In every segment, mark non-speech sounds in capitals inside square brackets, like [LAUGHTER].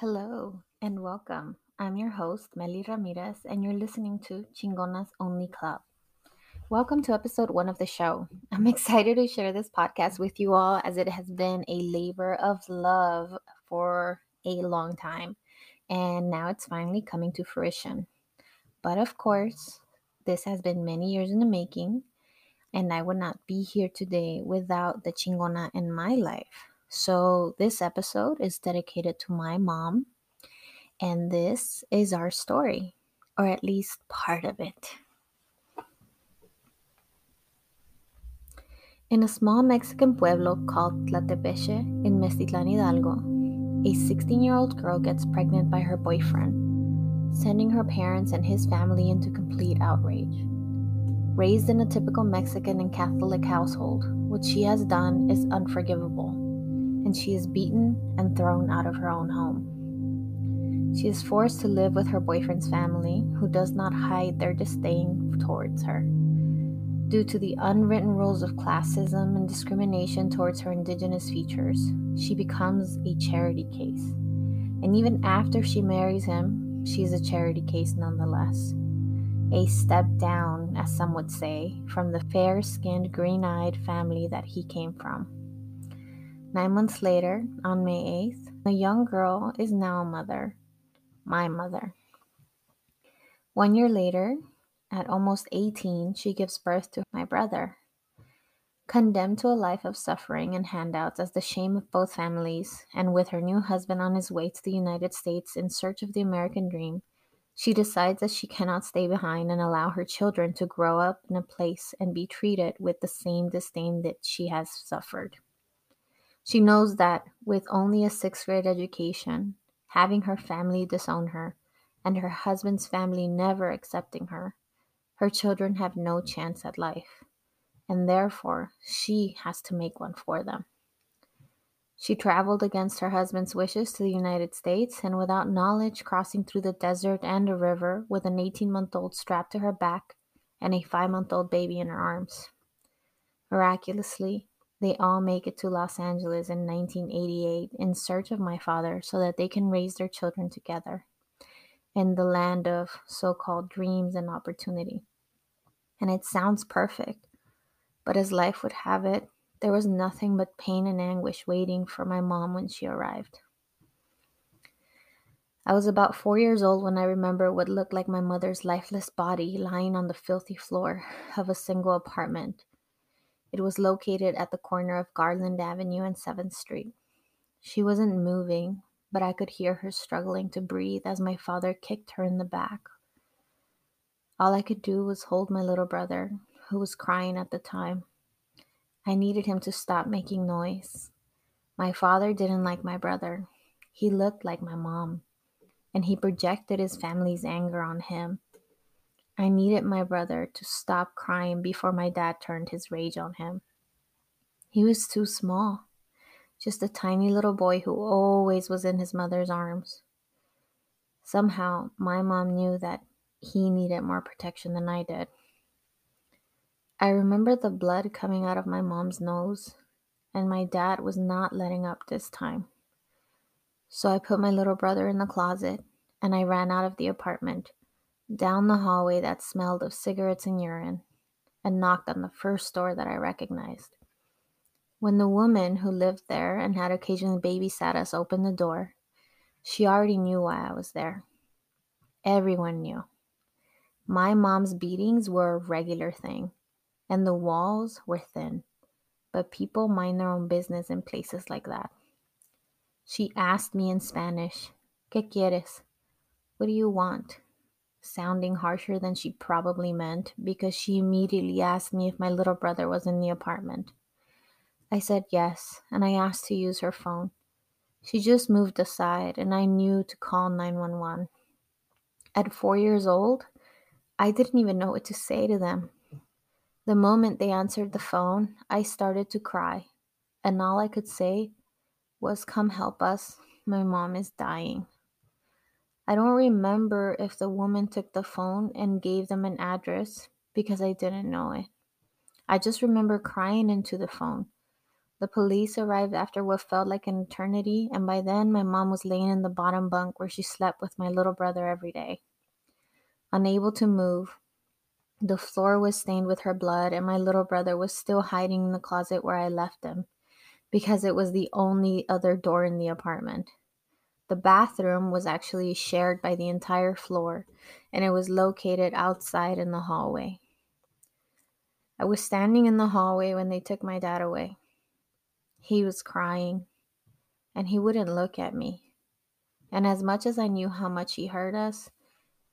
Hello and welcome. I'm your host, Melly Ramirez, and you're listening to Chingonas Only Club. Welcome to episode one of the show. I'm [LAUGHS] excited to share this podcast with you all as it has been a labor of love for a long time, and now it's finally coming to fruition. But of course, this has been many years in the making, and I would not be here today without the Chingona in my life. So, this episode is dedicated to my mom, and this is our story, or at least part of it. In a small Mexican pueblo called Tlatepeche in Metztitlan Hidalgo, a 16 year old girl gets pregnant by her boyfriend, sending her parents and his family into complete outrage. Raised in a typical Mexican and Catholic household, what she has done is unforgivable and she is beaten and thrown out of her own home. She is forced to live with her boyfriend's family, who does not hide their disdain towards her. Due to the unwritten rules of classism and discrimination towards her indigenous features, she becomes a charity case. And even after she marries him, she is a charity case nonetheless. A step down, as some would say, from the fair skinned, green eyed family that he came from. Nine months later, on May 8th, the young girl is now a mother, my mother. One year later, at almost 18, she gives birth to my brother. Condemned to a life of suffering and handouts as the shame of both families, and with her new husband on his way to the United States in search of the American dream, she decides that she cannot stay behind and allow her children to grow up in a place and be treated with the same disdain that she has suffered. She knows that with only a sixth grade education, having her family disown her, and her husband's family never accepting her, her children have no chance at life, and therefore she has to make one for them. She traveled against her husband's wishes to the United States and without knowledge, crossing through the desert and a river with an 18 month old strapped to her back and a five month old baby in her arms. Miraculously, they all make it to Los Angeles in 1988 in search of my father so that they can raise their children together in the land of so called dreams and opportunity. And it sounds perfect, but as life would have it, there was nothing but pain and anguish waiting for my mom when she arrived. I was about four years old when I remember what looked like my mother's lifeless body lying on the filthy floor of a single apartment it was located at the corner of Garland Avenue and 7th Street. She wasn't moving, but I could hear her struggling to breathe as my father kicked her in the back. All I could do was hold my little brother, who was crying at the time. I needed him to stop making noise. My father didn't like my brother. He looked like my mom, and he projected his family's anger on him. I needed my brother to stop crying before my dad turned his rage on him. He was too small, just a tiny little boy who always was in his mother's arms. Somehow, my mom knew that he needed more protection than I did. I remember the blood coming out of my mom's nose, and my dad was not letting up this time. So I put my little brother in the closet and I ran out of the apartment down the hallway that smelled of cigarettes and urine, and knocked on the first door that I recognized. When the woman who lived there and had occasionally babysat us opened the door, she already knew why I was there. Everyone knew. My mom's beatings were a regular thing, and the walls were thin, but people mind their own business in places like that. She asked me in Spanish, ¿Qué quieres? What do you want? Sounding harsher than she probably meant because she immediately asked me if my little brother was in the apartment. I said yes, and I asked to use her phone. She just moved aside, and I knew to call 911. At four years old, I didn't even know what to say to them. The moment they answered the phone, I started to cry, and all I could say was, Come help us. My mom is dying. I don't remember if the woman took the phone and gave them an address because I didn't know it. I just remember crying into the phone, The police arrived after what felt like an eternity, and by then my mom was laying in the bottom bunk where she slept with my little brother every day. Unable to move, the floor was stained with her blood, and my little brother was still hiding in the closet where I left him because it was the only other door in the apartment. The bathroom was actually shared by the entire floor, and it was located outside in the hallway. I was standing in the hallway when they took my dad away. He was crying, and he wouldn't look at me. And as much as I knew how much he hurt us,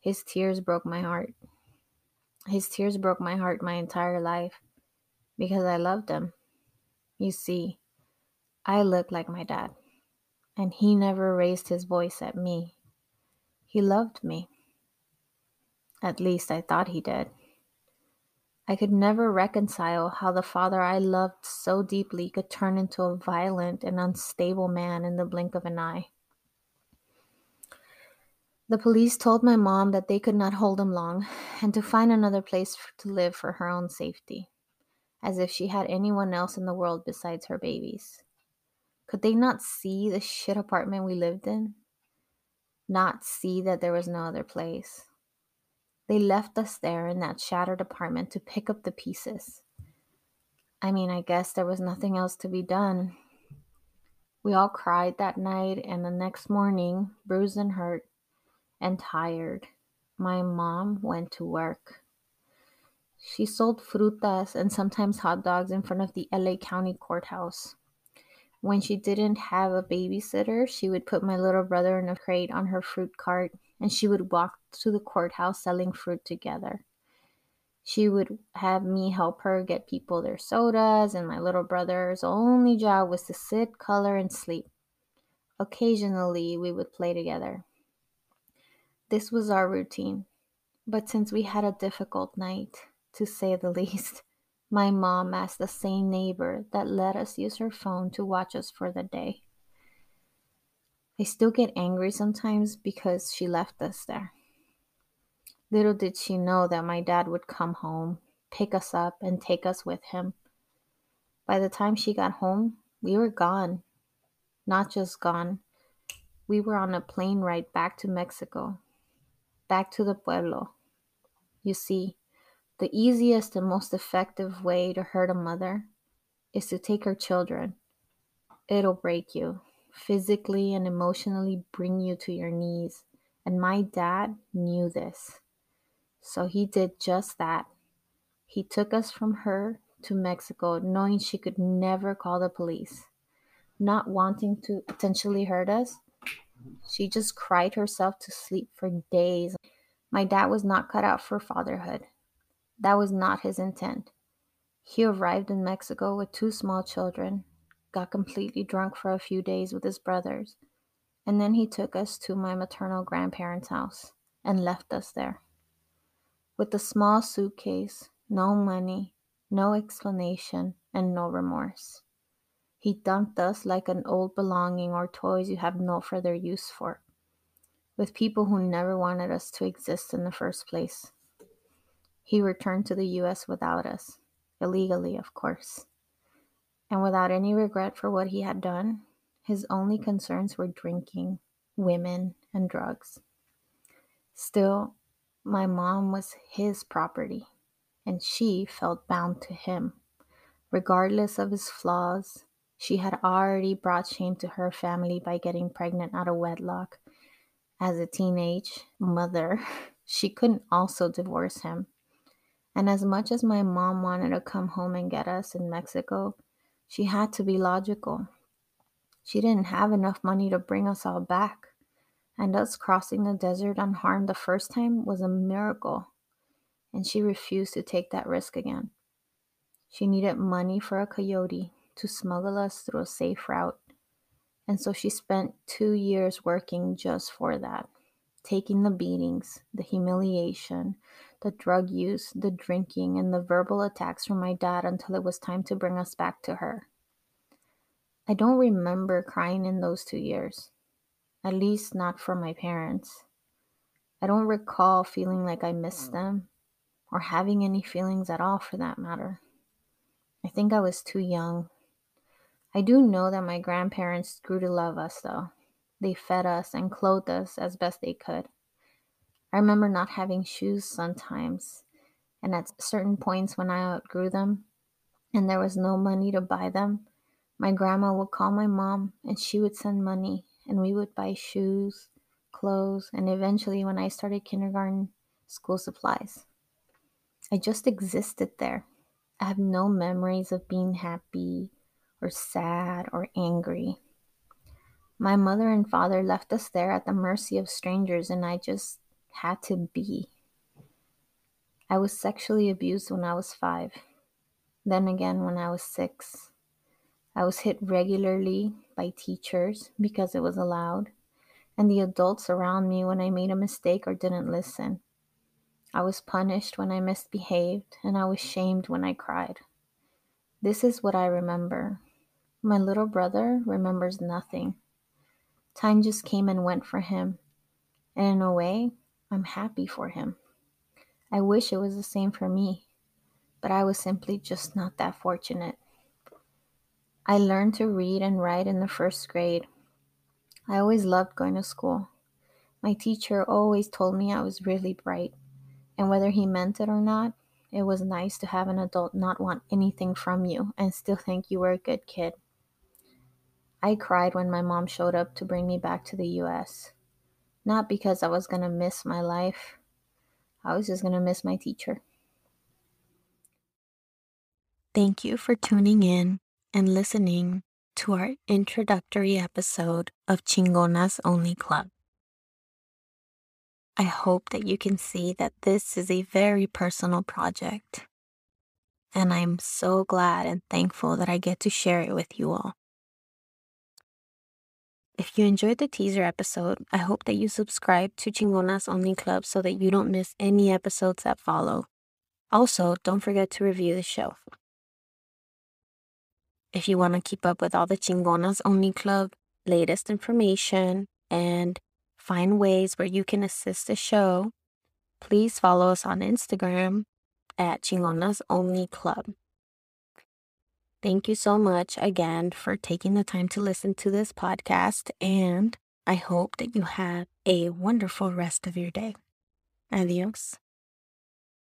his tears broke my heart. His tears broke my heart my entire life because I loved him. You see, I look like my dad, and he never raised his voice at me. He loved me. At least I thought he did. I could never reconcile how the father I loved so deeply could turn into a violent and unstable man in the blink of an eye. The police told my mom that they could not hold him long and to find another place to live for her own safety, as if she had anyone else in the world besides her babies. Could they not see the shit apartment we lived in? Not see that there was no other place? They left us there in that shattered apartment to pick up the pieces. I mean, I guess there was nothing else to be done. We all cried that night, and the next morning, bruised and hurt, and tired, my mom went to work. She sold frutas and sometimes hot dogs in front of the LA County Courthouse. When she didn't have a babysitter, she would put my little brother in a crate on her fruit cart and she would walk to the courthouse selling fruit together. She would have me help her get people their sodas, and my little brother's only job was to sit, color, and sleep. Occasionally, we would play together. This was our routine. But since we had a difficult night, to say the [LAUGHS] least, my mom asked the same neighbor that let us use her phone to watch us for the day. I still get angry sometimes because she left us there. Little did she know that my dad would come home, pick us up, and take us with him. By the time she got home, we were gone. Not just gone, we were on a plane ride back to Mexico back to the pueblo. You see, the easiest and most effective way to hurt a mother is to take her children. It'll break you, physically and emotionally bring you to your knees. And my dad knew this. So he did just that. He took us from her to Mexico, knowing she could never call the police. Not wanting to potentially hurt us, she just cried herself to sleep for days. My dad was not cut out for fatherhood. That was not his intent. He arrived in Mexico with two small children, got completely drunk for a few days with his brothers, and then he took us to my maternal grandparents' house and left us there. With a small suitcase, no money, no explanation, and no remorse. He dumped us like an old belonging or toys you have no further use for with people who never wanted us to exist in the first place. He returned to the US without us, illegally, of course. And without any regret for what he had done, his only concerns were drinking, women, and drugs. Still, my mom was his property, and she felt bound to him. Regardless of his flaws, she had already brought shame to her family by getting pregnant out of wedlock as a teenage mother, [LAUGHS] she couldn't also divorce him. And as much as my mom wanted to come home and get us in Mexico, she had to be logical. She didn't have enough money to bring us all back. And us crossing the desert unharmed the first time was a miracle. And she refused to take that risk again. She needed money for a coyote to smuggle us through a safe route and so she spent two years working just for that, taking the beatings, the humiliation, the drug use, the drinking, and the verbal attacks from my dad until it was time to bring us back to her. I don't remember crying in those two years, at least not for my parents. I don't recall feeling like I missed mm. them or having any feelings at all for that matter. I think I was too young I do know that my grandparents grew to love us, though. They fed us and clothed us as best they could. I remember not having shoes sometimes, and at certain points when I outgrew them and there was no money to buy them, my grandma would call my mom and she would send money, and we would buy shoes, clothes, and eventually, when I started kindergarten, school supplies. I just existed there. I have no memories of being happy or sad or angry. My mother and father left us there at the mercy of strangers, and I just had to be. I was sexually abused when I was five, then again when I was six. I was hit regularly by teachers because it was allowed, and the adults around me when I made a mistake or didn't listen. I was punished when I misbehaved, and I was shamed when I cried. This is what I remember. My little brother remembers nothing. Time just came and went for him, and in a way, I'm happy for him. I wish it was the same for me, but I was simply just not that fortunate. I learned to read and write in the first grade. I always loved going to school. My teacher always told me I was really bright, and whether he meant it or not, it was nice to have an adult not want anything from you and still think you were a good kid. I cried when my mom showed up to bring me back to the US. Not because I was going to miss my life, I was just going to miss my teacher. Thank you for tuning in and listening to our introductory episode of Chingonas Only Club. I hope that you can see that this is a very personal project. And I'm so glad and thankful that I get to share it with you all. If you enjoyed the teaser episode, I hope that you subscribe to Chingonas Only Club so that you don't miss any episodes that follow. Also, don't forget to review the show. If you want to keep up with all the Chingonas Only Club latest information and find ways where you can assist the show, please follow us on Instagram at Chingonas Only Club. Thank you so much again for taking the time to listen to this podcast, and I hope that you have a wonderful rest of your day. Adios.